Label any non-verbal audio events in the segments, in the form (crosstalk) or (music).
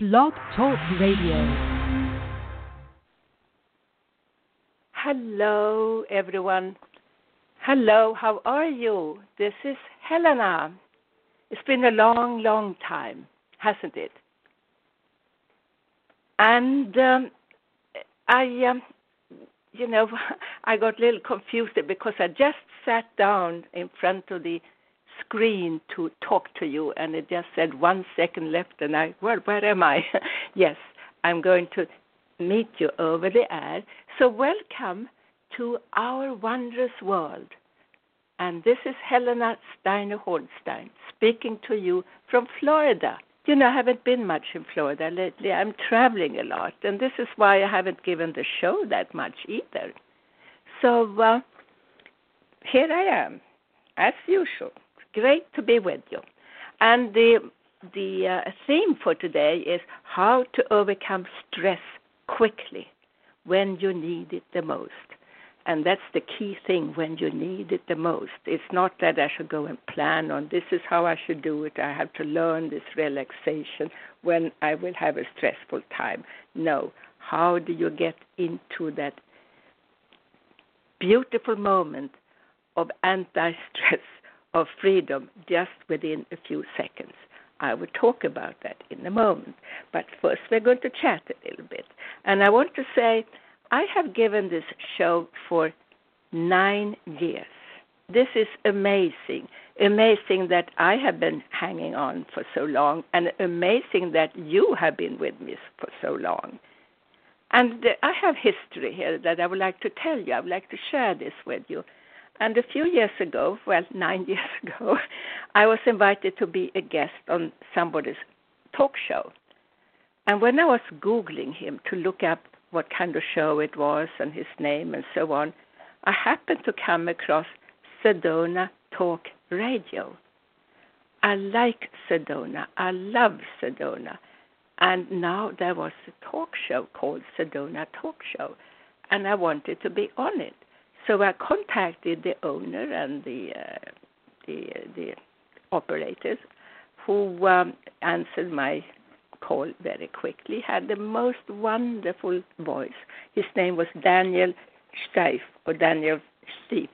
Blog Talk Radio. Hello, everyone. Hello, how are you? This is Helena. It's been a long, long time, hasn't it? And um, I, um, you know, (laughs) I got a little confused because I just sat down in front of the screen to talk to you, and it just said one second left, and I, well, where am I? (laughs) yes, I'm going to meet you over the air. So, welcome to our wondrous world. And this is Helena Steiner Hornsteyn speaking to you from Florida. You know, I haven't been much in Florida lately. I'm traveling a lot, and this is why I haven't given the show that much either. So, uh, here I am, as usual, great to be with you. And the the uh, theme for today is how to overcome stress quickly when you need it the most. And that's the key thing when you need it the most. It's not that I should go and plan on this is how I should do it. I have to learn this relaxation when I will have a stressful time. No. How do you get into that beautiful moment of anti stress of freedom just within a few seconds. I will talk about that in a moment. But first, we're going to chat a little bit. And I want to say, I have given this show for nine years. This is amazing. Amazing that I have been hanging on for so long, and amazing that you have been with me for so long. And I have history here that I would like to tell you. I would like to share this with you. And a few years ago, well, nine (laughs) years ago, I was invited to be a guest on somebody's talk show. And when I was Googling him to look up what kind of show it was and his name and so on, I happened to come across Sedona Talk Radio. I like Sedona. I love Sedona. And now there was a talk show called Sedona Talk Show, and I wanted to be on it. So I contacted the owner and the uh, the the operators, who um, answered my call very quickly. Had the most wonderful voice. His name was Daniel Steif or Daniel Steif,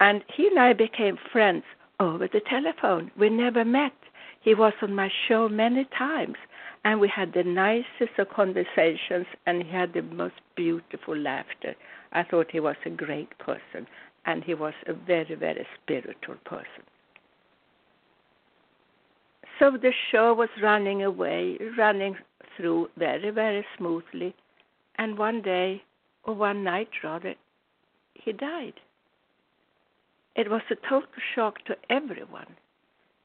and he and I became friends over the telephone. We never met. He was on my show many times, and we had the nicest of conversations, and he had the most beautiful laughter. I thought he was a great person, and he was a very, very spiritual person. So the show was running away, running through very, very smoothly, and one day, or one night rather, he died. It was a total shock to everyone.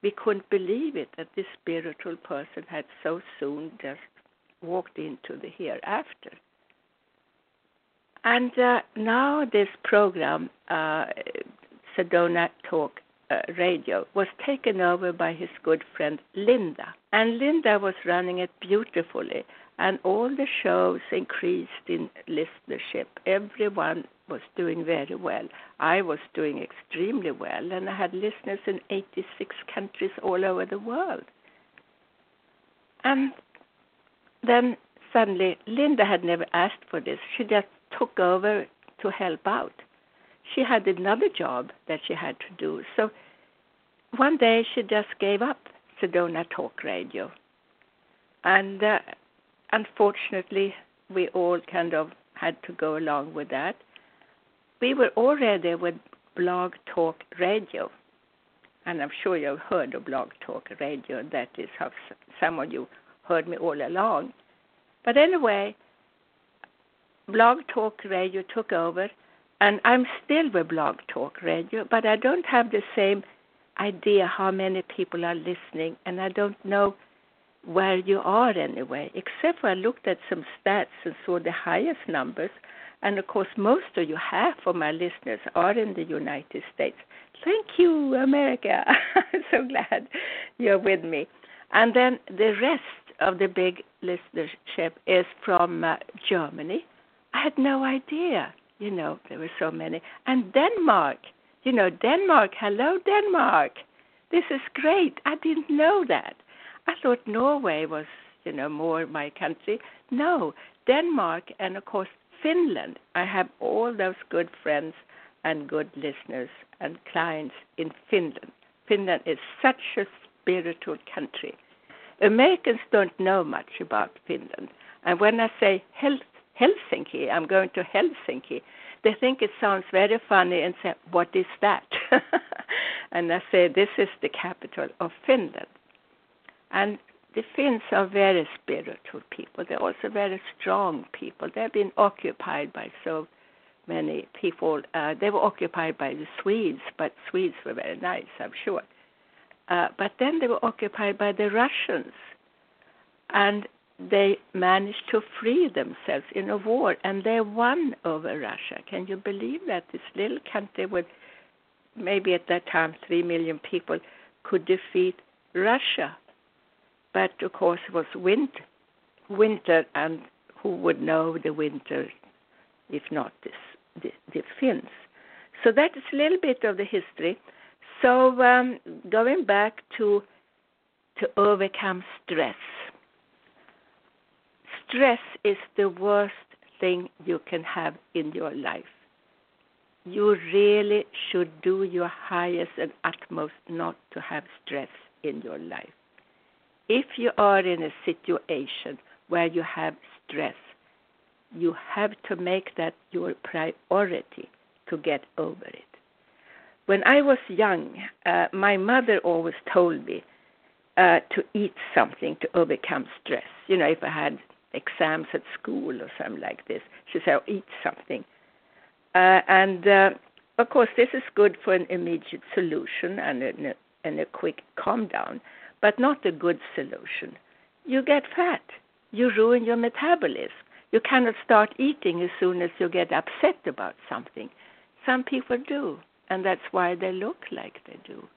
We couldn't believe it that this spiritual person had so soon just walked into the hereafter. And uh, now this program, uh, Sedona Talk uh, Radio, was taken over by his good friend Linda. And Linda was running it beautifully. And all the shows increased in listenership. Everyone was doing very well. I was doing extremely well, and I had listeners in 86 countries all over the world. And then suddenly, Linda had never asked for this. She just took over to help out. She had another job that she had to do. So one day she just gave up Sedona Talk Radio. And uh, unfortunately, we all kind of had to go along with that. We were already with Blog Talk Radio. And I'm sure you've heard of Blog Talk Radio. That is how some of you heard me all along. But anyway, Blog Talk Radio took over, and I'm still with Blog Talk Radio, but I don't have the same idea how many people are listening, and I don't know where you are anyway, except for I looked at some stats and saw the highest numbers. And of course, most of you, half of my listeners, are in the United States. Thank you, America. (laughs) I'm so glad you're with me. And then the rest of the big listenership is from uh, Germany, I had no idea. You know, there were so many. And Denmark, you know, Denmark, hello, Denmark. This is great. I didn't know that. I thought Norway was you know, more my country. No, Denmark and of course Finland. I have all those good friends and good listeners and clients in Finland. Finland is such a spiritual country. Americans don't know much about Finland. And when I say Helsinki, I'm going to Helsinki, they think it sounds very funny and say, What is that? (laughs) and I say, This is the capital of Finland. And the Finns are very spiritual people. They're also very strong people. They've been occupied by so many people. Uh, they were occupied by the Swedes, but Swedes were very nice, I'm sure. Uh, but then they were occupied by the Russians, and they managed to free themselves in a war, and they won over Russia. Can you believe that this little country with maybe at that time three million people could defeat Russia? but of course it was winter, winter, and who would know the winter if not this, the, the Finns? So that is a little bit of the history. So um, going back to to overcome stress. Stress is the worst thing you can have in your life. You really should do your highest and utmost not to have stress in your life if you are in a situation where you have stress, you have to make that your priority to get over it. When I was young, uh, my mother always told me uh, to eat something to overcome stress. You know, if I had exams at school or something like this, she said, oh, "Eat something." Uh, and uh, of course, this is good for an immediate solution and a, and a quick calm down but not a good solution. You get fat. You ruin your metabolism. You cannot start eating as soon as you get upset about something. Some people do, and that's why they look like they do.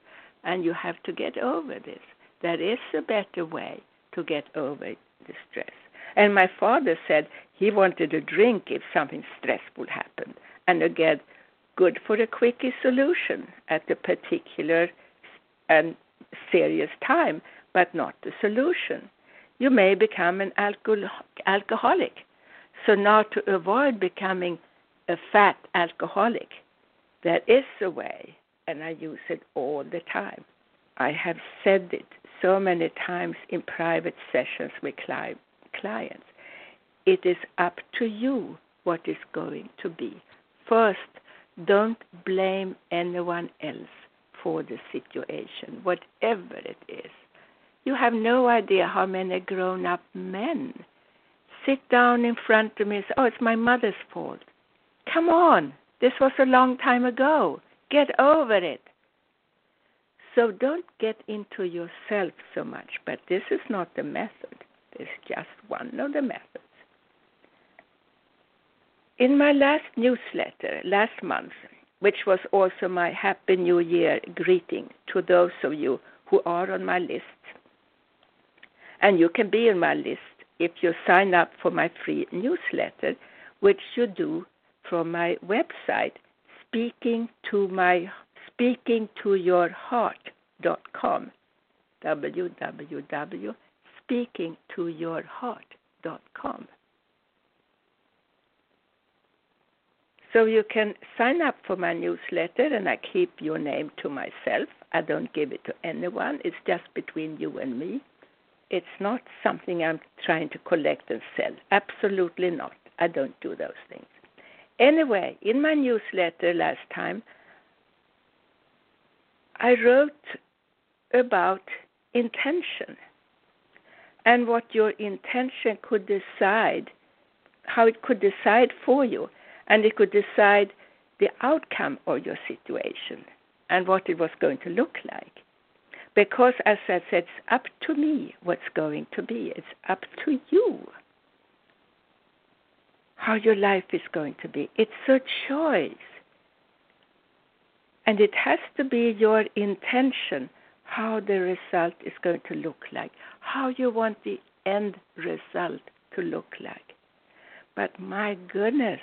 And you have to get over this. There is a better way to get over the stress. And my father said he wanted a drink if something stressful happened, and again, good for a quickie solution at a particular and serious time, but not the solution. You may become an alcoholic. So, now to avoid becoming a fat alcoholic, there is a way, and I use it all the time. I have said it so many times in private sessions with clients. It is up to you what is going to be. First, don't blame anyone else for the situation, whatever it is. You have no idea how many grown up men sit down in front of me and say, Oh, it's my mother's fault. Come on, this was a long time ago. Get over it. So don't get into yourself so much, but this is not the method. It's just one of the methods. In my last newsletter last month, which was also my Happy New Year greeting to those of you who are on my list. And you can be on my list if you sign up for my free newsletter, which you do from my website, speaking to my speakingtoyourheart.com So you can sign up for my newsletter, and I keep your name to myself. I don't give it to anyone. It's just between you and me. It's not something I'm trying to collect and sell. Absolutely not. I don't do those things. Anyway, in my newsletter last time, I wrote about intention and what your intention could decide, how it could decide for you and it could decide the outcome of your situation and what it was going to look like. Because, as I said, it's up to me what's going to be. It's up to you how your life is going to be. It's a choice. And it has to be your intention how the result is going to look like, how you want the end result to look like. But my goodness,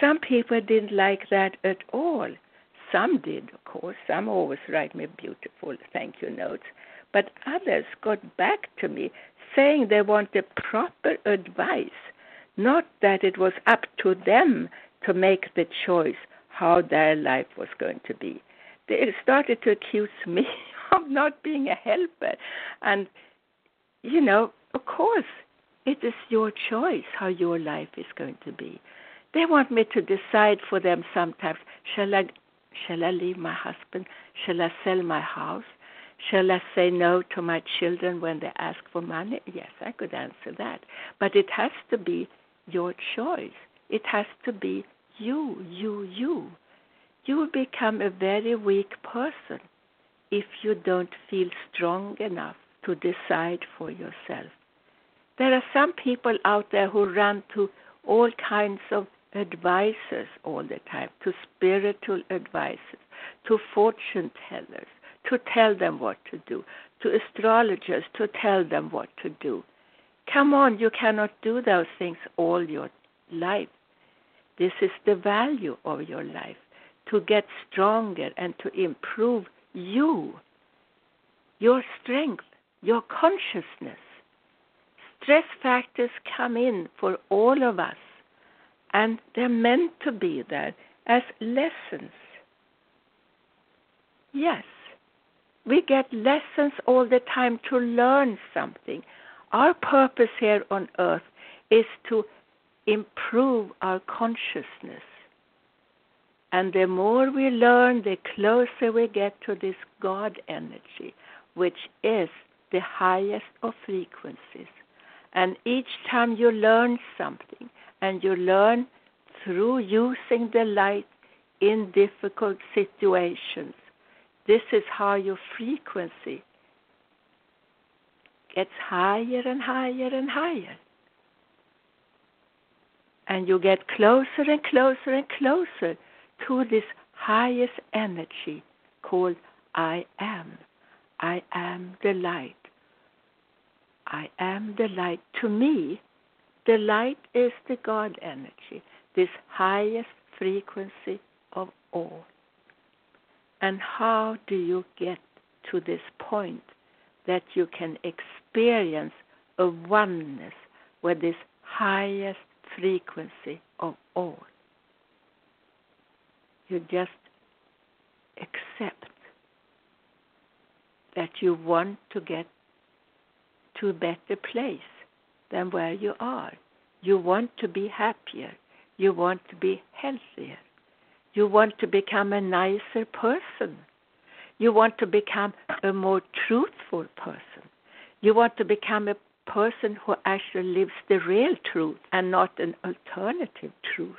some people didn't like that at all. Some did, of course. Some always write me beautiful thank you notes. But others got back to me saying they wanted proper advice, not that it was up to them to make the choice how their life was going to be. They started to accuse me (laughs) of not being a helper. And, you know, of course, it is your choice how your life is going to be. They want me to decide for them sometimes shall I, shall I leave my husband? Shall I sell my house? Shall I say no to my children when they ask for money? Yes, I could answer that. But it has to be your choice. It has to be you, you, you. You will become a very weak person if you don't feel strong enough to decide for yourself. There are some people out there who run to all kinds of advisors all the time, to spiritual advisors, to fortune tellers, to tell them what to do, to astrologers to tell them what to do. Come on, you cannot do those things all your life. This is the value of your life to get stronger and to improve you, your strength, your consciousness stress factors come in for all of us, and they're meant to be there as lessons. Yes, we get lessons all the time to learn something. Our purpose here on earth is to improve our consciousness. And the more we learn, the closer we get to this God energy, which is the highest of frequencies. And each time you learn something, and you learn through using the light in difficult situations, this is how your frequency gets higher and higher and higher. And you get closer and closer and closer to this highest energy called I am. I am the light. I am the light. To me, the light is the God energy, this highest frequency of all. And how do you get to this point that you can experience a oneness with this highest frequency of all? You just accept that you want to get to a better place than where you are. You want to be happier. You want to be healthier. You want to become a nicer person. You want to become a more truthful person. You want to become a person who actually lives the real truth and not an alternative truth.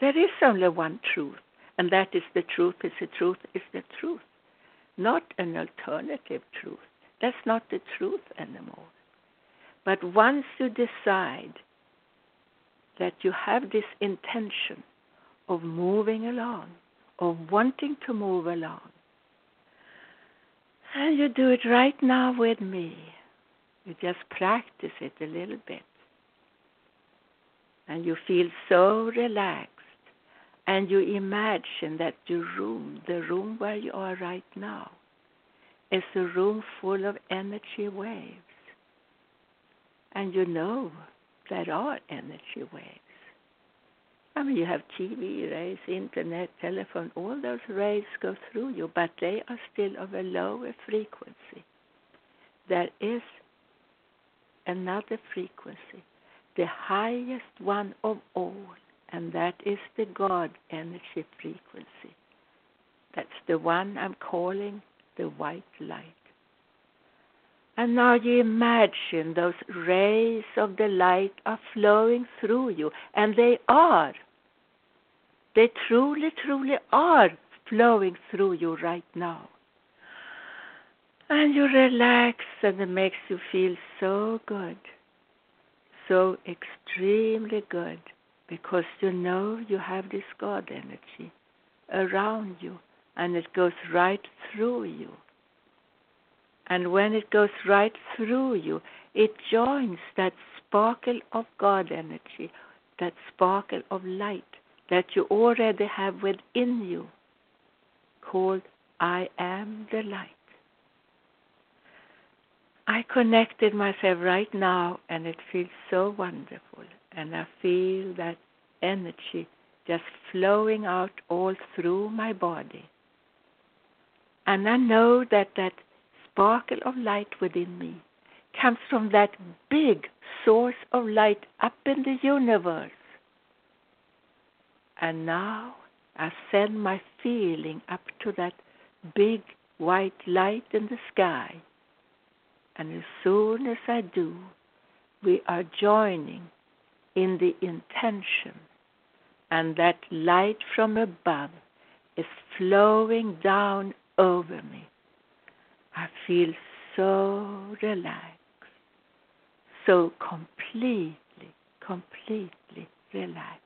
There is only one truth, and that is the truth is the truth is the truth, not an alternative truth. That's not the truth anymore. But once you decide that you have this intention of moving along, of wanting to move along, and you do it right now with me, you just practice it a little bit. And you feel so relaxed. And you imagine that the room, the room where you are right now, is a room full of energy waves. And you know there are energy waves. I mean, you have TV rays, internet, telephone, all those rays go through you, but they are still of a lower frequency. There is another frequency, the highest one of all, and that is the God energy frequency. That's the one I'm calling the white light. And now you imagine those rays of the light are flowing through you, and they are. They truly, truly are flowing through you right now. And you relax, and it makes you feel so good, so extremely good, because you know you have this God energy around you and it goes right through you. And when it goes right through you, it joins that sparkle of God energy, that sparkle of light that you already have within you, called I am the light. I connected myself right now, and it feels so wonderful. And I feel that energy just flowing out all through my body. And I know that that sparkle of light within me comes from that big source of light up in the universe. And now I send my feeling up to that big white light in the sky. And as soon as I do, we are joining in the intention, and that light from above is flowing down over me. I feel so relaxed, so completely, completely relaxed.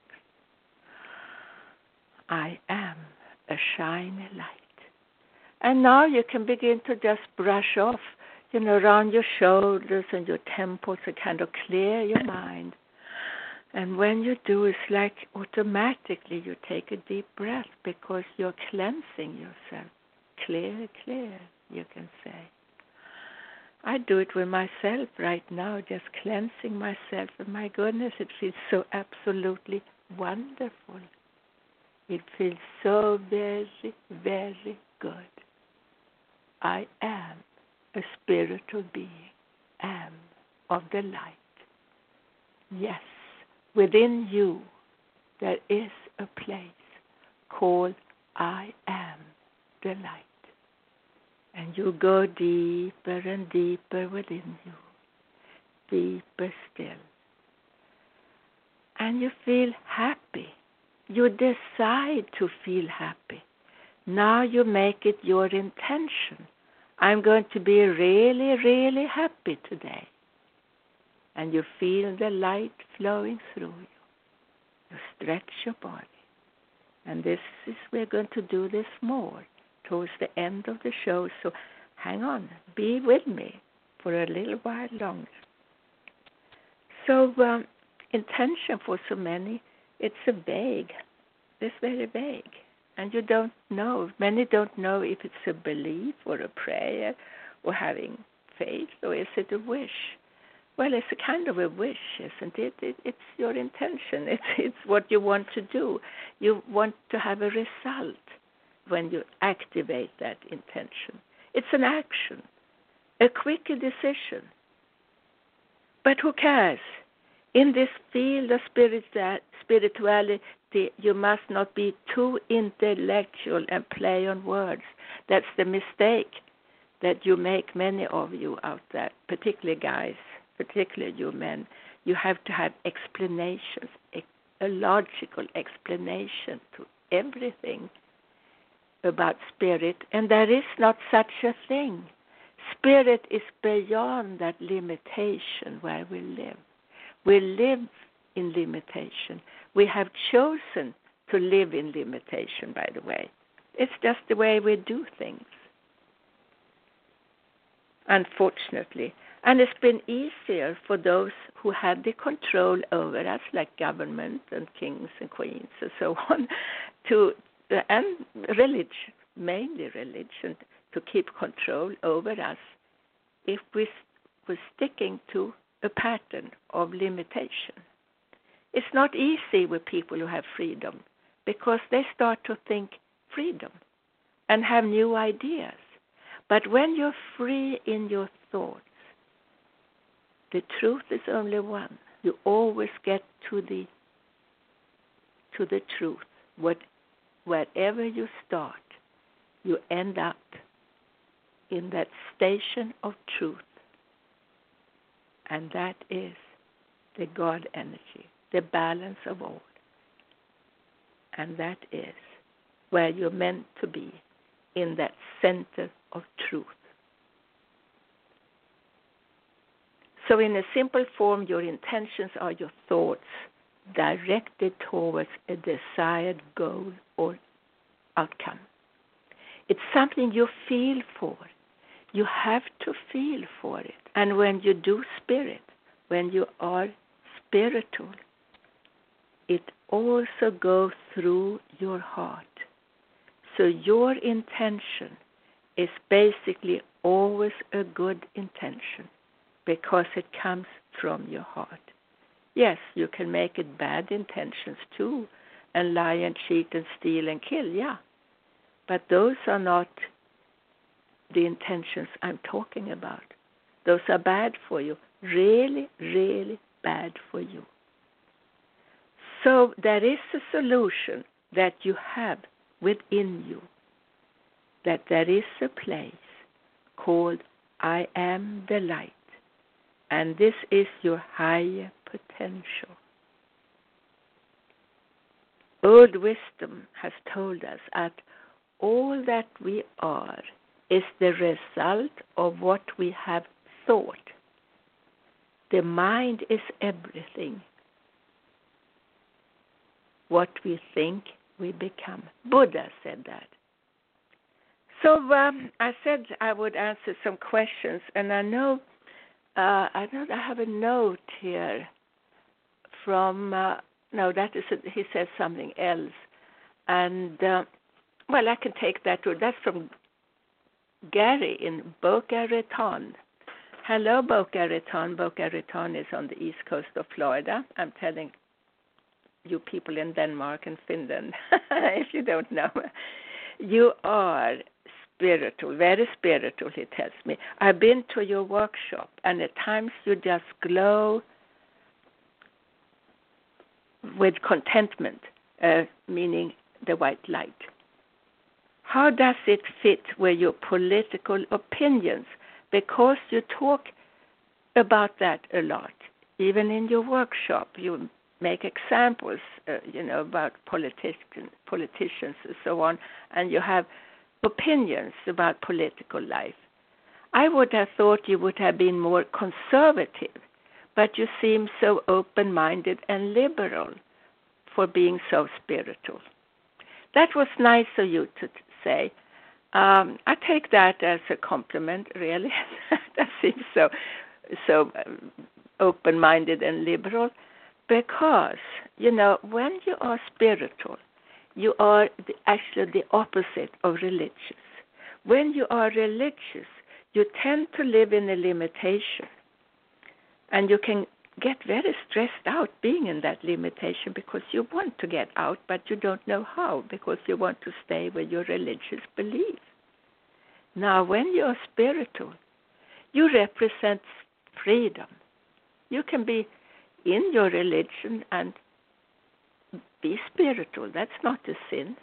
I am a shiny light. And now you can begin to just brush off, you know, around your shoulders and your temples to kind of clear your mind. And when you do, it's like automatically you take a deep breath because you're cleansing yourself. Clear, clear, you can say. I do it with myself right now, just cleansing myself. And my goodness, it feels so absolutely wonderful. It feels so very, very good. I am a spiritual being, am of the light. Yes, within you there is a place called I am the light. And you go deeper and deeper within you, deeper still. And you feel happy. You decide to feel happy. Now you make it your intention. I'm going to be really, really happy today and you feel the light flowing through you. You stretch your body. And this is, we're going to do this more towards the end of the show. So hang on, be with me for a little while longer. So, um, intention for so many, it's a vague, it's very vague. And you don't know, many don't know if it's a belief or a prayer or having faith or is it a wish well, it's a kind of a wish, isn't it? it? It's your intention. (laughs) It's it's what you want to do. You want to have a result when you activate that intention. It's an action, a quick decision. But who cares? In this field of spirituality, you must not be too intellectual and play on words. That's the mistake that you make many of you out there, particularly guys particularly you men, you have to have explanations, a logical explanation to everything about spirit, and there is not such a thing. Spirit is beyond that limitation where we live. We live in limitation. We have chosen to live in limitation, by the way. It's just the way we do things. Unfortunately, and it's been easier for those who had the control over us, like government and kings and queens and so (laughs) on, to and religion, mainly religion, to keep control over us if we were sticking to a pattern of limitation. It's not easy with people who have freedom because they start to think freedom and have new ideas. But when you're free in your thoughts, the truth is only one. You always get to the to the truth. What wherever you start, you end up in that station of truth. And that is the God energy, the balance of all. And that is where you're meant to be, in that center of truth. So, in a simple form, your intentions are your thoughts directed towards a desired goal or outcome. It's something you feel for. You have to feel for it. And when you do spirit, when you are spiritual, it also goes through your heart. So your intention is basically always a good intention because it comes from your heart. Yes, you can make it bad intentions too, and lie and cheat and steal and kill, yeah. But those are not the intentions I'm talking about. Those are bad for you, really, really bad for you. So there is a solution that you have within you, that there is a place called I am the light, and this is your higher potential. Old wisdom has told us that all that we are is the result of what we have thought. The mind is everything. What we think, we become. Buddha said that. So um, I said I would answer some questions, and I know uh, I I have a note here from uh, no, that is a, he says something else, and uh, well, I can take that too. That's from Gary in Boca Raton. Hello, Boca Raton. Boca Raton is on the east coast of Florida. I'm telling you people in Denmark and Finland, (laughs) if you don't know. You are spiritual, very spiritual, he tells me. I've been to your workshop, and at times you just glow with contentment, uh, meaning the white light. How does it fit with your political opinions? Because you talk about that a lot. Even in your workshop, you make examples, uh, you know, about politicians, politicians and so on, and you have opinions about political life. I would have thought you would have been more conservative, but you seem so open minded and liberal for being so spiritual. That was nice of you to say. Um, I take that as a compliment, really. (laughs) that seems so so um, open minded and liberal because you know when you are spiritual you are the, actually the opposite of religious when you are religious you tend to live in a limitation and you can get very stressed out being in that limitation because you want to get out, but you don't know how because you want to stay with your religious belief. Now, when you're spiritual, you represent freedom. You can be in your religion and be spiritual. That's not a sin.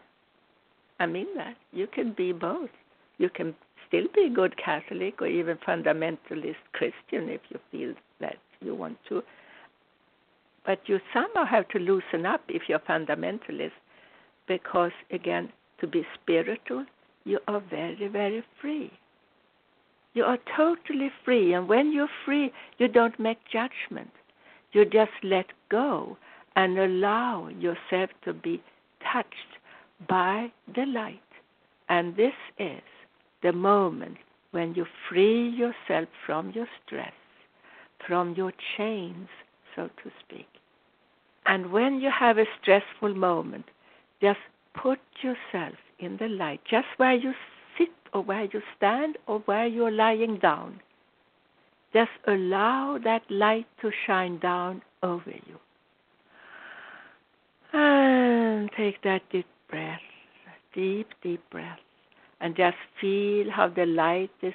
I mean that. You can be both. You can still be a good Catholic or even fundamentalist Christian if you feel that you want to. But you somehow have to loosen up if you're fundamentalist, because again, to be spiritual, you are very, very free. You are totally free, and when you're free, you don't make judgment. You just let go and allow yourself to be touched by the light. And this is the moment when you free yourself from your stress from your chains, so to speak. And when you have a stressful moment, just put yourself in the light, just where you sit or where you stand or where you're lying down. Just allow that light to shine down over you. And (sighs) take that deep breath, deep, deep breath, and just feel how the light is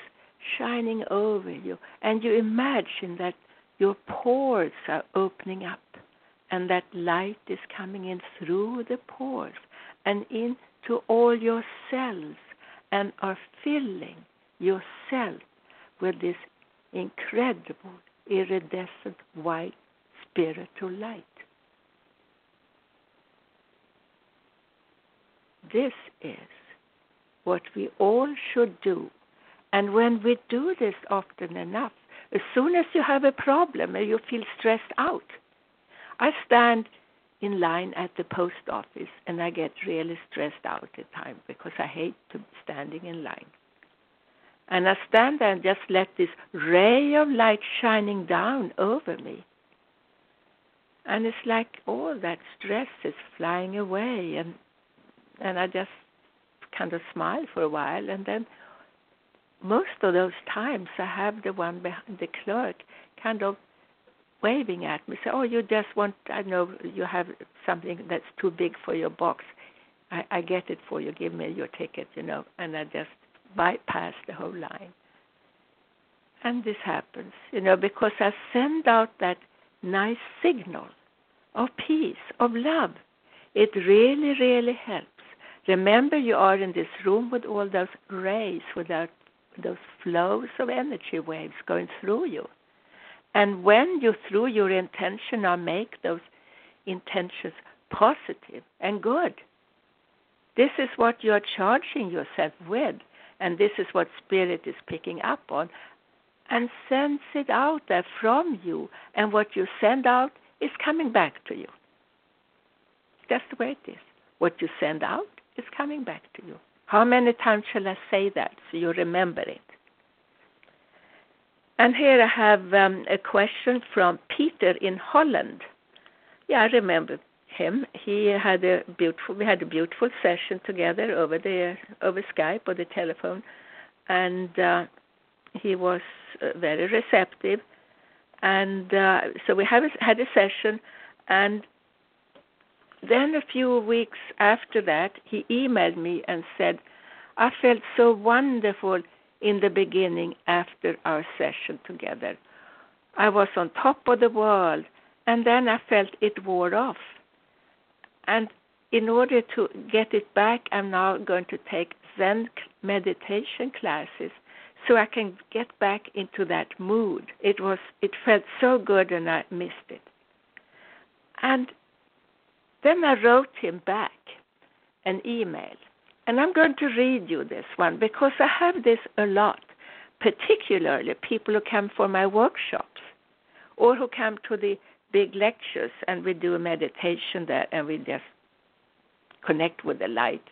shining over you, and you imagine that your pores are opening up, and that light is coming in through the pores and into all your cells, and are filling yourself with this incredible iridescent white spiritual light. This is what we all should do and when we do this often enough, as soon as you have a problem or you feel stressed out, I stand in line at the post office and I get really stressed out at times because I hate to standing in line. And I stand there and just let this ray of light shining down over me. And it's like all that stress is flying away and and I just kind of smile for a while and then most of those times I have the one behind the clerk kind of waving at me, say, "Oh, you just want I know you have something that's too big for your box. I, I get it for you. Give me your ticket, you know." And I just bypass the whole line. And this happens, you know, because I send out that nice signal of peace, of love. It really, really helps. Remember, you are in this room with all those rays, without those flows of energy waves going through you. And when you, through your intention, now make those intentions positive and good, this is what you're charging yourself with, and this is what Spirit is picking up on and sends it out there from you, and what you send out is coming back to you. That's the way it is. What you send out is coming back to you. How many times shall I say that so you remember it? And here I have um, a question from Peter in Holland. Yeah, I remember him. He had a beautiful. We had a beautiful session together over the over Skype or the telephone, and uh, he was uh, very receptive. And uh, so we have a, had a session, and then a few weeks after that, he emailed me and said, "I felt so wonderful." in the beginning after our session together. I was on top of the world, and then I felt it wore off. And in order to get it back, I'm now going to take Zen meditation classes so I can get back into that mood. It was it felt so good and I missed it. And then I wrote him back an email and I'm going to read you this one because I have this a lot, particularly people who come for my workshops or who come to the big lectures and we do a meditation there and we just connect with the light.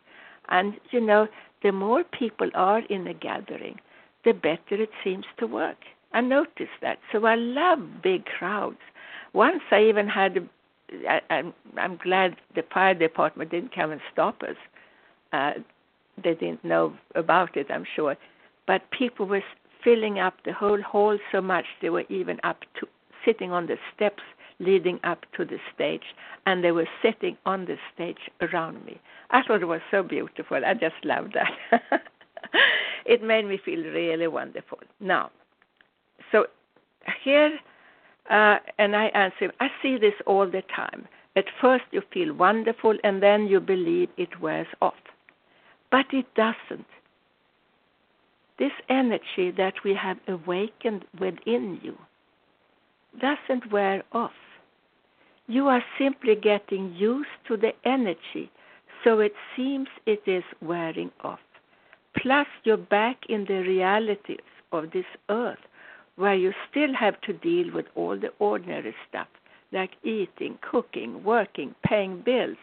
And you know, the more people are in a gathering, the better it seems to work. I noticed that. So I love big crowds. Once I even had, a, I, I'm, I'm glad the fire department didn't come and stop us uh, they didn't know about it, I'm sure. But people were filling up the whole hall so much they were even up to sitting on the steps leading up to the stage, and they were sitting on the stage around me. I thought it was so beautiful. I just loved that. (laughs) it made me feel really wonderful. Now, so here, uh, and I answer, I see this all the time. At first, you feel wonderful, and then you believe it wears off. But it doesn't. This energy that we have awakened within you doesn't wear off. You are simply getting used to the energy, so it seems it is wearing off. Plus, you're back in the realities of this earth, where you still have to deal with all the ordinary stuff like eating, cooking, working, paying bills,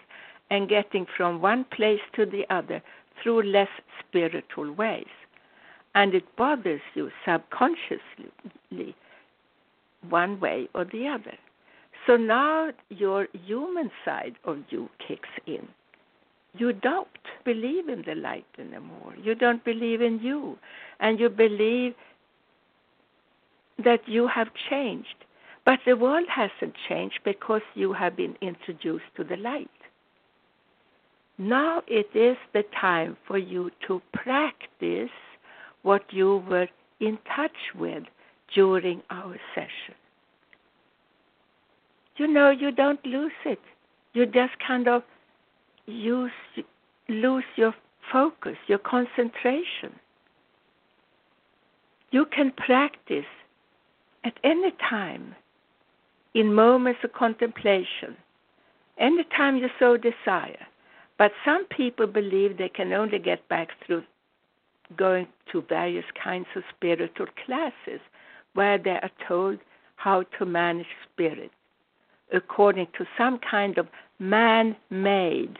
and getting from one place to the other through less spiritual ways. And it bothers you subconsciously, one way or the other. So now your human side of you kicks in. You don't believe in the light anymore. You don't believe in you. And you believe that you have changed. But the world hasn't changed because you have been introduced to the light. Now it is the time for you to practice what you were in touch with during our session. You know, you don't lose it. You just kind of use, lose your focus, your concentration. You can practice at any time in moments of contemplation, any time you so desire. But some people believe they can only get back through going to various kinds of spiritual classes where they are told how to manage spirit according to some kind of man made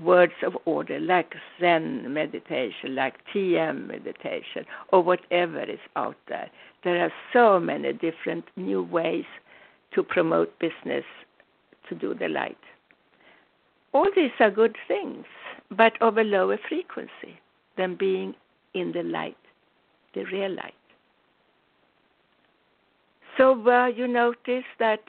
words of order, like Zen meditation, like TM meditation, or whatever is out there. There are so many different new ways to promote business to do the light. All these are good things, but of a lower frequency than being in the light the real light. So uh, you notice that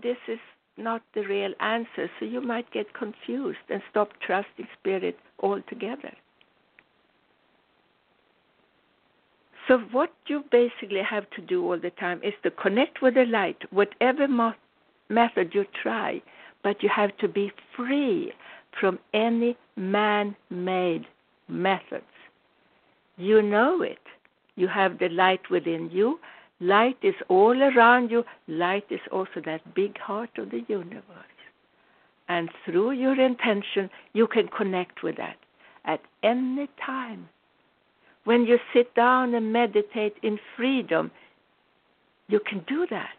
this is not the real answer, so you might get confused and stop trusting spirit altogether. So, what you basically have to do all the time is to connect with the light, whatever mo- method you try, but you have to be free from any man made methods. You know it. You have the light within you. Light is all around you. Light is also that big heart of the universe. And through your intention, you can connect with that at any time. When you sit down and meditate in freedom, you can do that.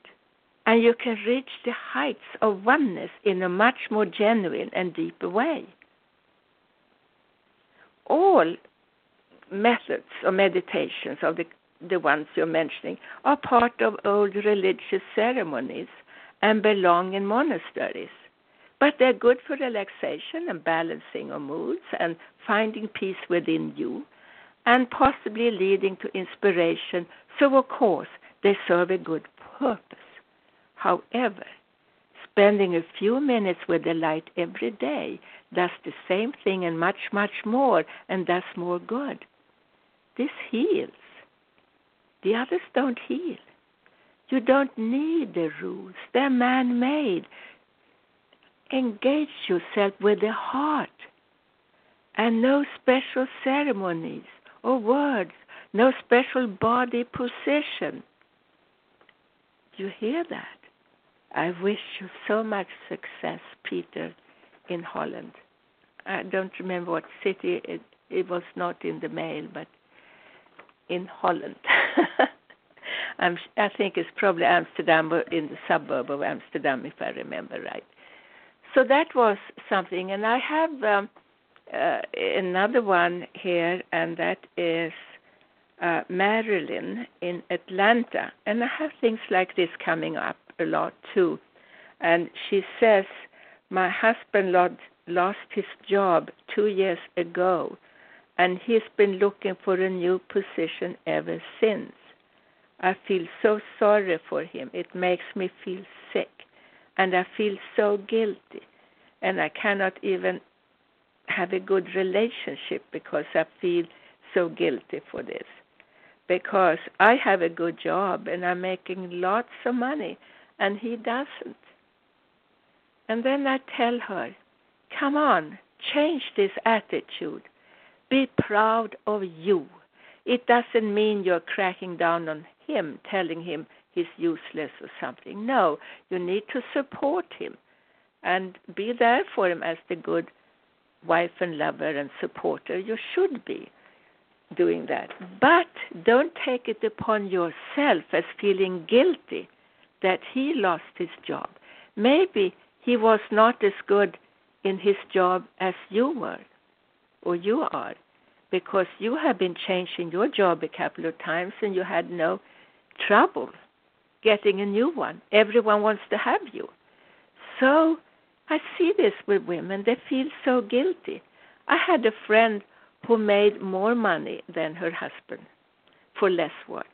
And you can reach the heights of oneness in a much more genuine and deeper way. All methods or meditations of the, the ones you're mentioning are part of old religious ceremonies and belong in monasteries. But they're good for relaxation and balancing of moods and finding peace within you and possibly leading to inspiration. So, of course, they serve a good purpose. However, spending a few minutes with the light every day does the same thing and much, much more, and does more good. This heals. The others don't heal. You don't need the rules, they're man made. Engage yourself with the heart and no special ceremonies or words, no special body position. Do you hear that? I wish you so much success, Peter, in Holland. I don't remember what city it, it was not in the mail, but in Holland. (laughs) I'm, I think it's probably Amsterdam or in the suburb of Amsterdam, if I remember right. So that was something, and I have um, uh, another one here, and that is uh, Marilyn in Atlanta. And I have things like this coming up a lot too. And she says, My husband lost his job two years ago and he's been looking for a new position ever since. I feel so sorry for him. It makes me feel sick, and I feel so guilty, and I cannot even have a good relationship because I feel so guilty for this. Because I have a good job and I'm making lots of money, and he doesn't. And then I tell her, come on, change this attitude. Be proud of you. It doesn't mean you're cracking down on him, telling him he's useless or something. No, you need to support him and be there for him as the good wife and lover and supporter you should be doing that. But don't take it upon yourself as feeling guilty that he lost his job. Maybe he was not as good in his job as you were or you are because you have been changing your job a couple of times and you had no trouble getting a new one. Everyone wants to have you. So I see this with women. They feel so guilty. I had a friend who made more money than her husband for less work.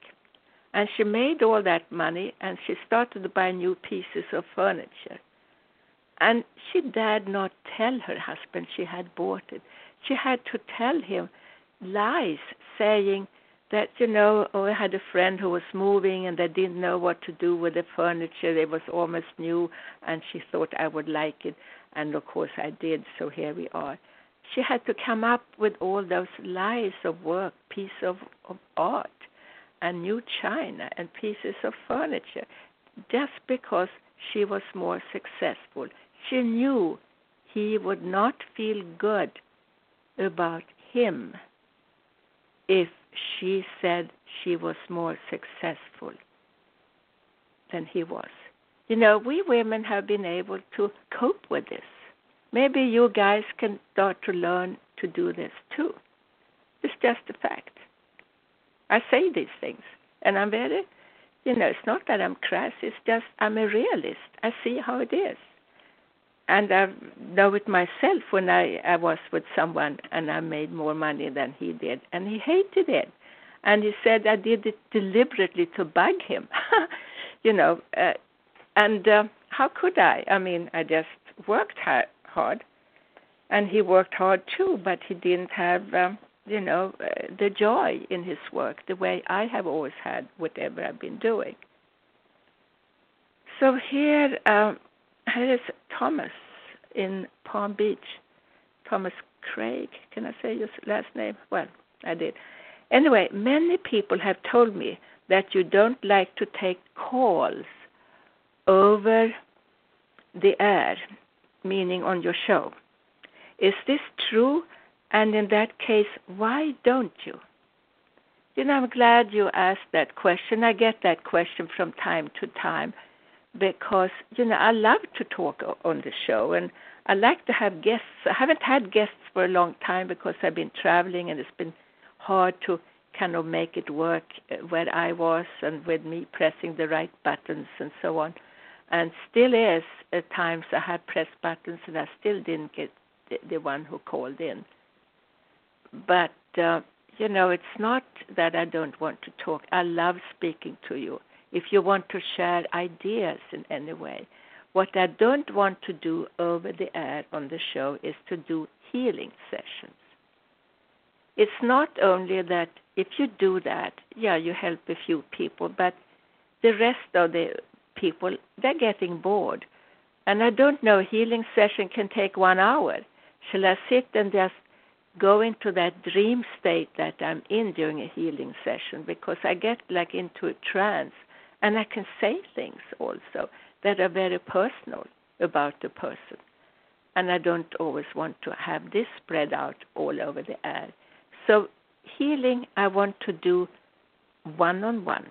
And she made all that money and she started to buy new pieces of furniture. And she dared not tell her husband she had bought it she had to tell him lies, saying that you know, oh, I had a friend who was moving and they didn't know what to do with the furniture. It was almost new, and she thought I would like it, and of course I did. So here we are. She had to come up with all those lies of work, piece of, of art, and new china and pieces of furniture, just because she was more successful. She knew he would not feel good about him if she said she was more successful than he was. You know, we women have been able to cope with this. Maybe you guys can start to learn to do this too. It's just a fact. I say these things, and I'm very, you know, it's not that I'm crass, it's just I'm a realist. I see how it is and I know it myself when I, I was with someone and I made more money than he did, and he hated it. and he said I did it deliberately to bug him. (laughs) you know, uh, and uh, how could I? I mean, I just worked hard, hard, and he worked hard too, but he didn't have, um, you know, uh, the joy in his work the way I have always had, whatever I've been doing. So here, um, here is Thomas in Palm Beach. Thomas Craig. Can I say your last name? Well, I did. Anyway, many people have told me that you don't like to take calls over the air, meaning on your show. Is this true? And in that case, why don't you? You know, I'm glad you asked that question. I get that question from time to time because, you know, I love to talk on the show and I like to have guests. I haven't had guests for a long time because I've been traveling and it's been hard to kind of make it work uh, where I was and with me pressing the right buttons and so on. And still is at times I had pressed buttons and I still didn't get the, the one who called in. But uh, you know, it's not that I don't want to talk. I love speaking to you. If you want to share ideas in any way, what I don't want to do over the air on the show is to do healing sessions. It's not only that if you do that, yeah, you help a few people, but the rest of the people, they're getting bored. And I don't know, healing session can take one hour. Shall I sit and just go into that dream state that I'm in during a healing session? Because I get like into a trance and I can say things also that are very personal about the person. And I don't always want to have this spread out all over the air. So, healing I want to do one on one.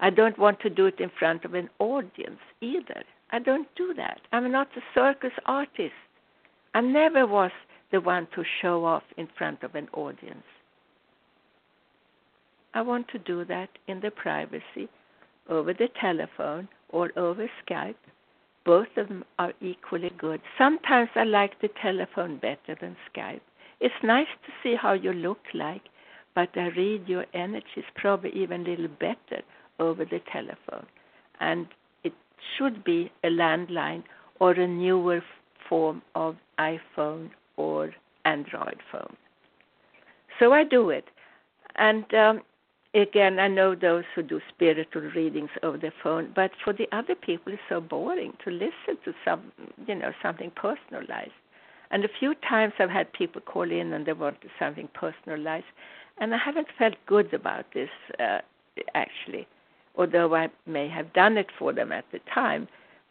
I don't want to do it in front of an audience either. I don't do that. I'm not a circus artist. I never was the one to show off in front of an audience. I want to do that in the privacy over the telephone or over Skype. Both of them are equally good. Sometimes I like the telephone better than Skype. It's nice to see how you look like, but I read your energies probably even a little better over the telephone. And it should be a landline or a newer form of iPhone or Android phone. So I do it. And um, again, I know those who do spiritual readings over the phone, but for the other people, it's so boring to listen to some, you know, something personalized. And a few times I've had people call in and they wanted something personalized, and I haven't felt good about this uh, actually, although I may have done it for them at the time.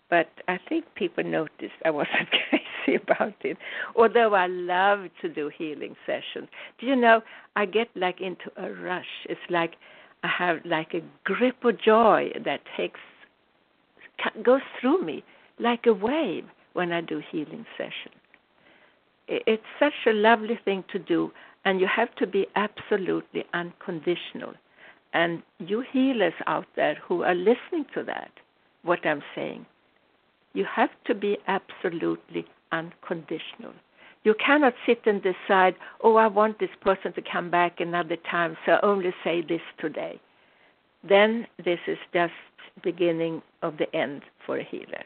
But I think people noticed I wasn't (laughs) (laughs) about it. Although I love to do healing sessions. Do you know, I get like into a rush. It's like I have like a grip of joy that takes goes through me like a wave when I do healing sessions. It's such a lovely thing to do, and you have to be absolutely unconditional. And you healers out there who are listening to that, what I'm saying, you have to be absolutely unconditional. You cannot sit and decide, oh, I want this person to come back another time, so only say this today. Then this is just beginning of the end for a healer.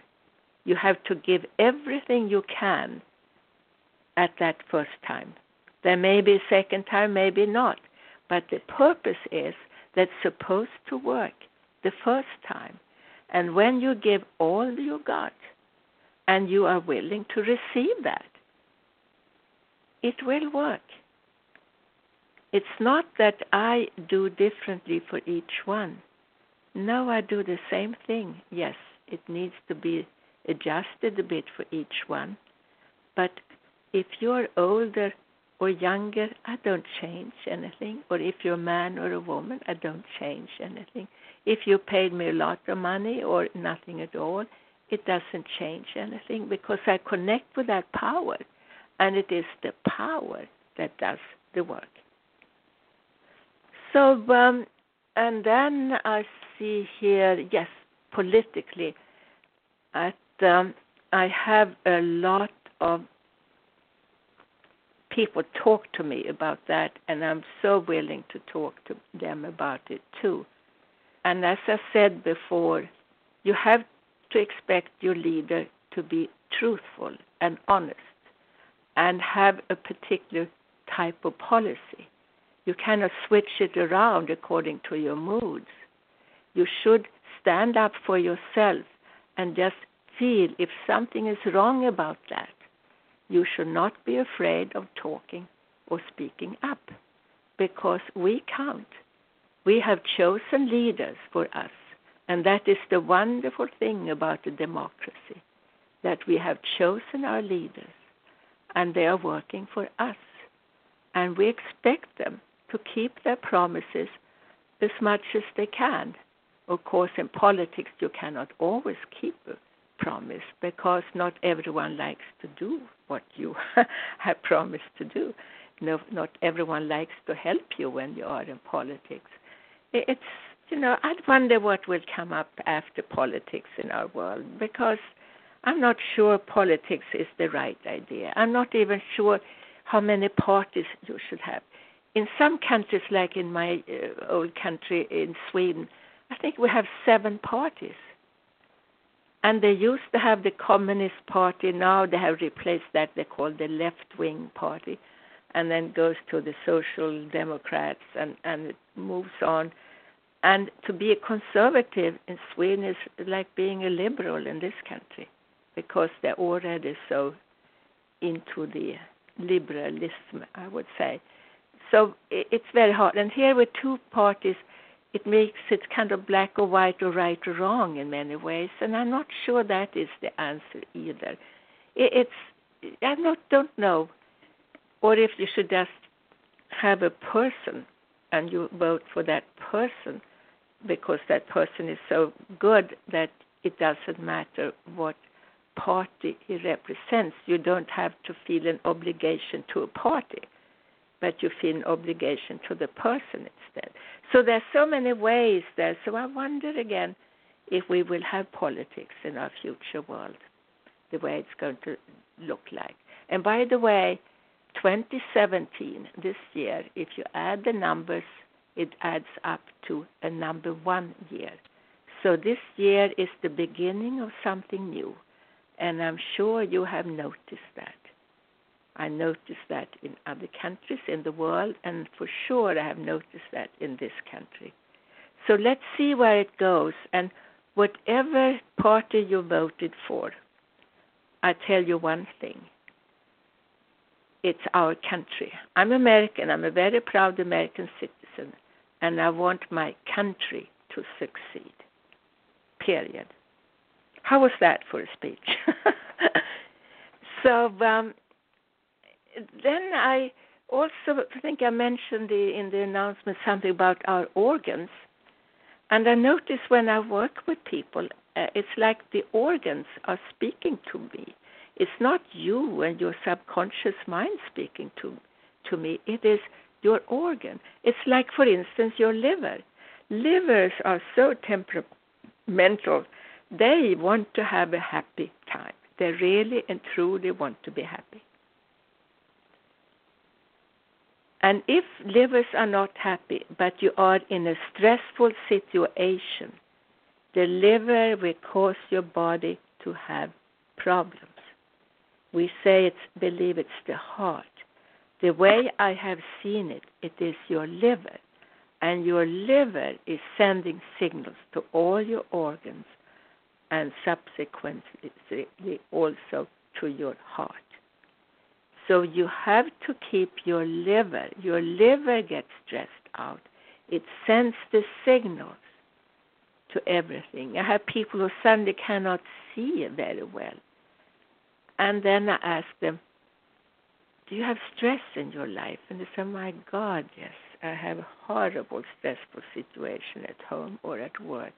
You have to give everything you can at that first time. There may be a second time, maybe not. But the purpose is that's supposed to work the first time. And when you give all you got and you are willing to receive that, it will work. It's not that I do differently for each one. No, I do the same thing. Yes, it needs to be adjusted a bit for each one. But if you're older or younger, I don't change anything. Or if you're a man or a woman, I don't change anything. If you paid me a lot of money or nothing at all, it doesn't change anything because I connect with that power. And it is the power that does the work. So, um, and then I see here, yes, politically, at, um, I have a lot of people talk to me about that, and I'm so willing to talk to them about it too. And as I said before, you have to expect your leader to be truthful and honest and have a particular type of policy. You cannot switch it around according to your moods. You should stand up for yourself and just feel if something is wrong about that. You should not be afraid of talking or speaking up because we count. We have chosen leaders for us, and that is the wonderful thing about a democracy that we have chosen our leaders and they are working for us. And we expect them to keep their promises as much as they can. Of course, in politics, you cannot always keep a promise because not everyone likes to do what you (laughs) have promised to do. No, not everyone likes to help you when you are in politics. It's, you know, I'd wonder what will come up after politics in our world because I'm not sure politics is the right idea. I'm not even sure how many parties you should have. In some countries, like in my uh, old country in Sweden, I think we have seven parties. And they used to have the Communist Party. Now they have replaced that. They call the Left Wing Party, and then goes to the Social Democrats, and and it moves on. And to be a conservative in Sweden is like being a liberal in this country because they're already so into the liberalism, I would say. So it's very hard. And here with two parties, it makes it kind of black or white or right or wrong in many ways. And I'm not sure that is the answer either. It's I not don't know, or if you should just have a person and you vote for that person because that person is so good that it doesn't matter what party he represents. You don't have to feel an obligation to a party, but you feel an obligation to the person instead. So there's so many ways there. So I wonder again if we will have politics in our future world, the way it's going to look like. And by the way, 2017, this year, if you add the numbers, it adds up to a number one year. So this year is the beginning of something new. And I'm sure you have noticed that. I noticed that in other countries in the world, and for sure I have noticed that in this country. So let's see where it goes. And whatever party you voted for, I tell you one thing it's our country. I'm American, I'm a very proud American citizen, and I want my country to succeed. Period. How was that for a speech? (laughs) so um, then I also think I mentioned the, in the announcement something about our organs. And I notice when I work with people, uh, it's like the organs are speaking to me. It's not you and your subconscious mind speaking to to me. It is your organ. It's like, for instance, your liver. Livers are so temperamental they want to have a happy time. They really and truly want to be happy. And if livers are not happy, but you are in a stressful situation, the liver will cause your body to have problems. We say it's believe it's the heart. The way I have seen it, it is your liver. And your liver is sending signals to all your organs and subsequently also to your heart. So you have to keep your liver, your liver gets stressed out. It sends the signals to everything. I have people who suddenly cannot see very well. And then I ask them, Do you have stress in your life? And they say, My God, yes. I have a horrible, stressful situation at home or at work.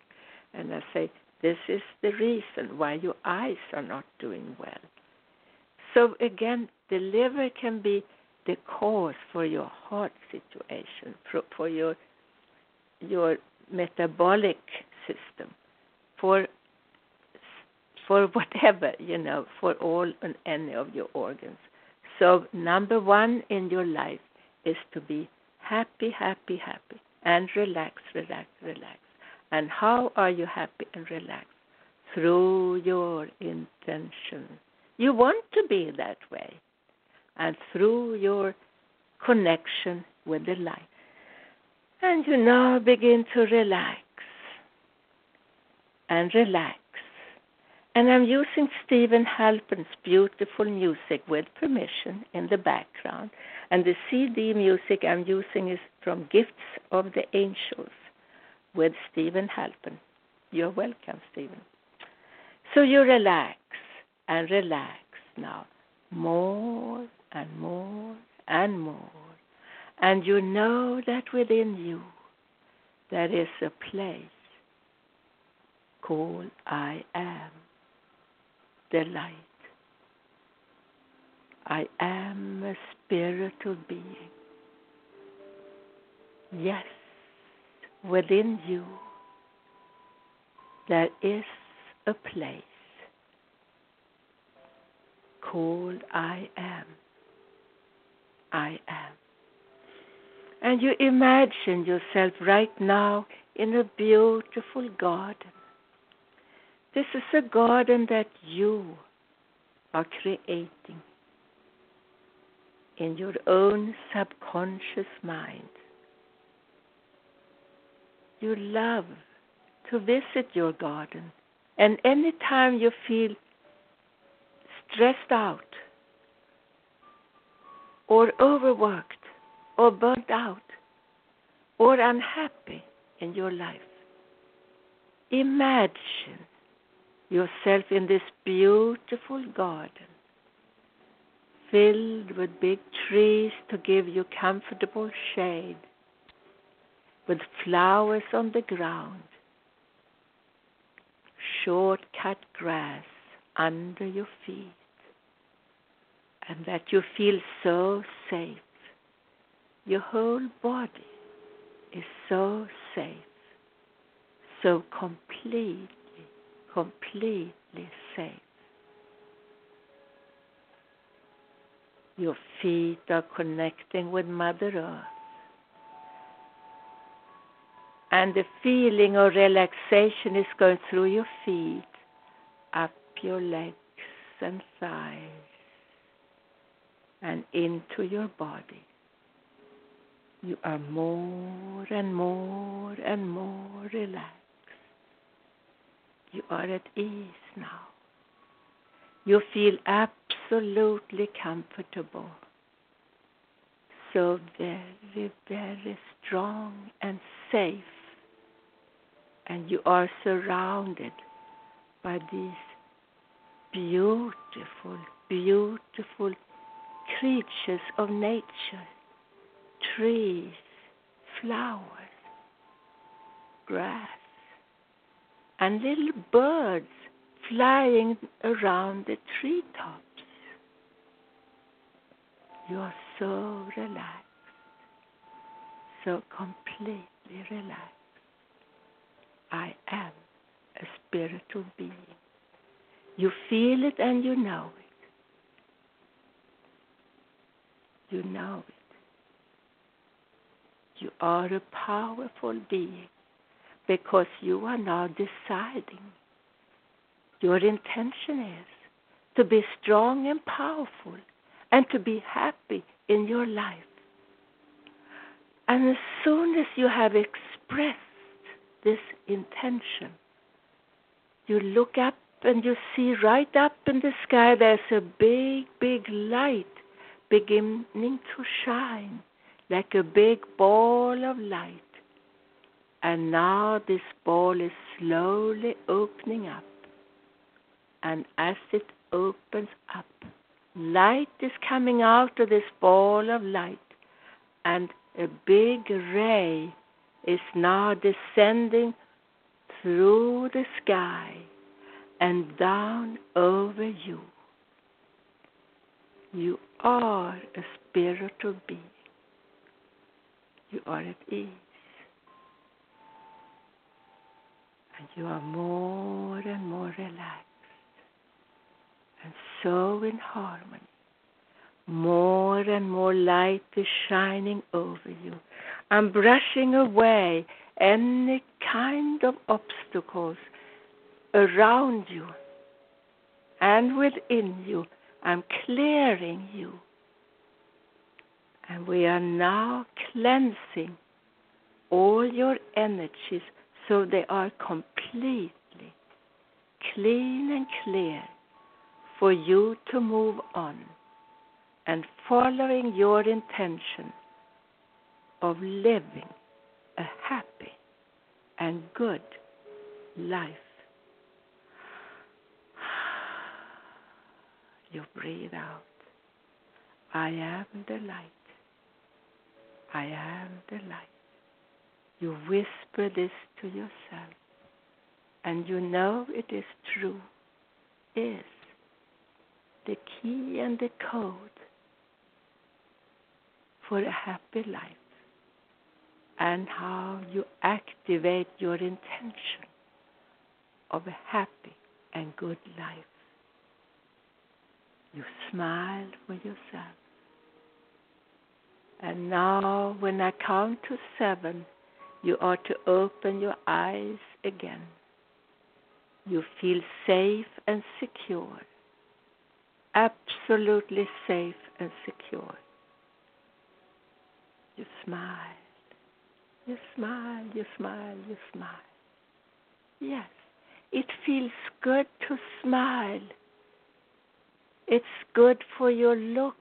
And I say, this is the reason why your eyes are not doing well. So again, the liver can be the cause for your heart situation, for, for your your metabolic system, for for whatever you know, for all and any of your organs. So, number one in your life is to be happy, happy, happy, and relax, relax, relax. And how are you happy and relaxed? Through your intention. You want to be that way. And through your connection with the light. And you now begin to relax and relax. And I'm using Steven Halpern's beautiful music with permission in the background. And the CD music I'm using is from Gifts of the Angels with Steven Halpern. You're welcome, Steven. So you relax and relax now more and more and more. And you know that within you there is a place called I am the light. I am a spiritual being. Yes, within you there is a place called I am. I am. And you imagine yourself right now in a beautiful garden. This is a garden that you are creating in your own subconscious mind. You love to visit your garden, and anytime you feel stressed out or overworked or burnt out or unhappy in your life, imagine yourself in this beautiful garden filled with big trees to give you comfortable shade, with flowers on the ground, short cut grass under your feet, and that you feel so safe. Your whole body is so safe, so completely, completely safe. Your feet are connecting with Mother Earth. And the feeling of relaxation is going through your feet, up your legs and thighs, and into your body. You are more and more and more relaxed. You are at ease now. You feel absolutely comfortable. So very, very strong and safe. And you are surrounded by these beautiful, beautiful creatures of nature trees, flowers, grass, and little birds flying around the treetops. You are so relaxed, so completely relaxed. I am a spiritual being. You feel it and you know it. You know it. You are a powerful being because you are now deciding your intention is to be strong and powerful and to be happy in your life. And as soon as you have expressed this intention, you look up and you see right up in the sky there's a big, big light beginning to shine like a big ball of light. And now this ball is slowly opening up and as it opens up, light is coming out of this ball of light, and a big ray is now descending through the sky and down over you. You are a spiritual being. You are at ease. And you are more and more relaxed and so in harmony More and more light is shining over you. I'm brushing away any kind of obstacles around you and within you. I'm clearing you. And we are now cleansing all your energies so they are completely clean and clear for you to move on and following your intention of living a happy and good life. You breathe out. I am the light. I am the light. You whisper this to yourself, and you know it is true, is the key and the code for a happy life and how you activate your intention of a happy and good life. You smile for yourself. And now, when I count to seven, you are to open your eyes again. You feel safe and secure, absolutely safe and secure. You smile, you smile, you smile, you smile. Yes, it feels good to smile. It's good for your looks.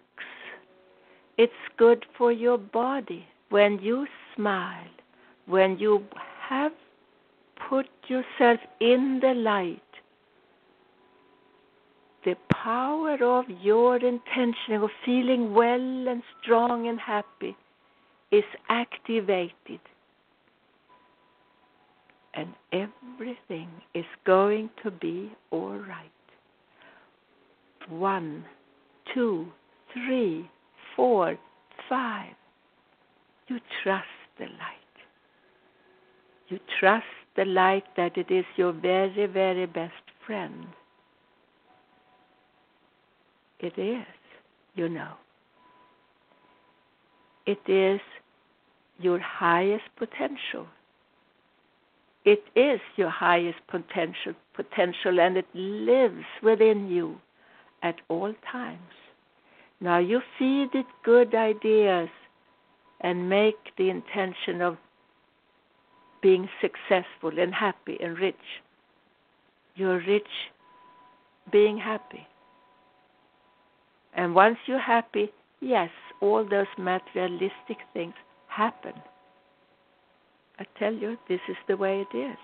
It's good for your body when you smile when you have put yourself in the light, the power of your intention of feeling well and strong and happy is activated. And everything is going to be all right. One, two, three, four, five. You trust the light you trust the light that it is your very, very best friend. It is, you know. It is your highest potential. It is your highest potential potential and it lives within you at all times. Now you feed it good ideas and make the intention of being successful and happy and rich. You're rich being happy. And once you're happy, yes, all those materialistic things happen. I tell you, this is the way it is.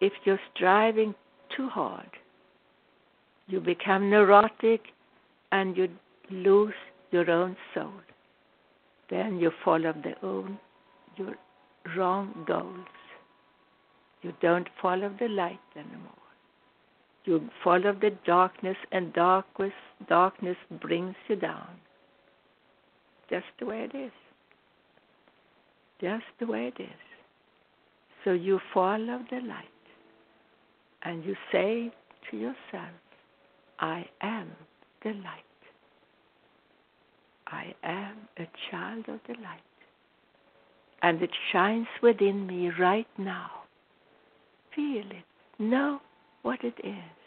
If you're striving too hard, you become neurotic and you lose your own soul. Then you follow the own your wrong goals. You don't follow the light anymore. You follow the darkness, and darkness, darkness brings you down. Just the way it is. Just the way it is. So you follow the light, and you say to yourself, I am the light. I am a child of the light and it shines within me right now. Feel it. Know what it is.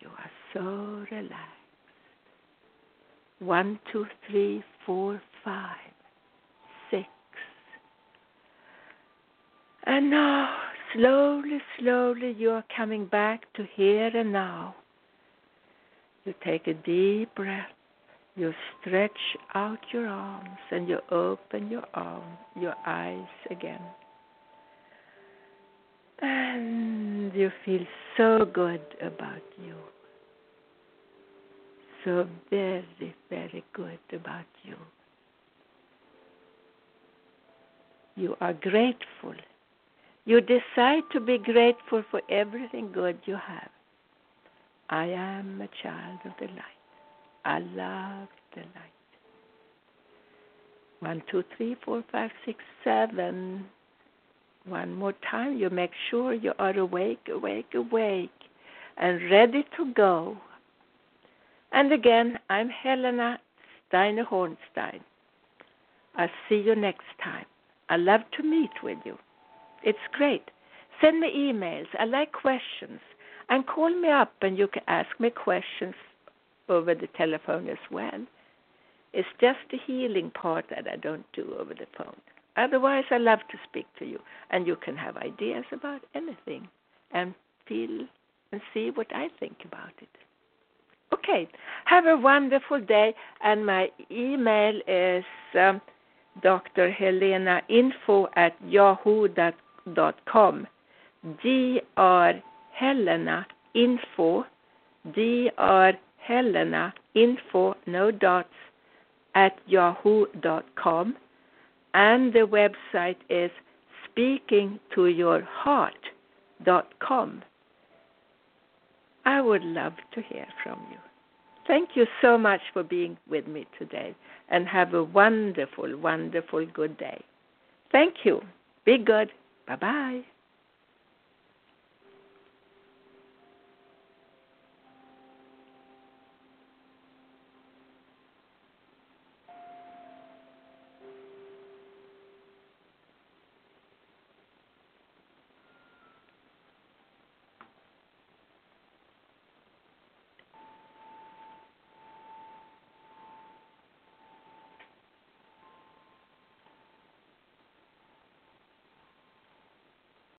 You are so relaxed. One, two, three, four, five, six. And now, slowly, slowly, you are coming back to here and now. You take a deep breath you stretch out your arms and you open your arm, your eyes again. And you feel so good about you. So very, very good about you. You are grateful. You decide to be grateful for everything good you have. I am a child of the light. I love the light. One, two, three, four, five, six, seven. One more time. You make sure you are awake, awake, awake, and ready to go. And again, I'm Helena Steiner Hornsteyn. I'll see you next time. I love to meet with you. It's great. Send me emails. I like questions. And call me up and you can ask me questions over the telephone as well. It's just the healing part that I don't do over the phone. Otherwise, I love to speak to you, and you can have ideas about anything and feel and see what I think about it. Okay, have a wonderful day, and my email is um, Dr. Helena info at yahoo.com. Dr. Helena info, Dr. Helena info, no dots, at yahoo.com. And the website is speakingtoyourheart.com. I would love to hear from you. Thank you so much for being with me today and have a wonderful, wonderful good day. Thank you. Be good. Bye bye.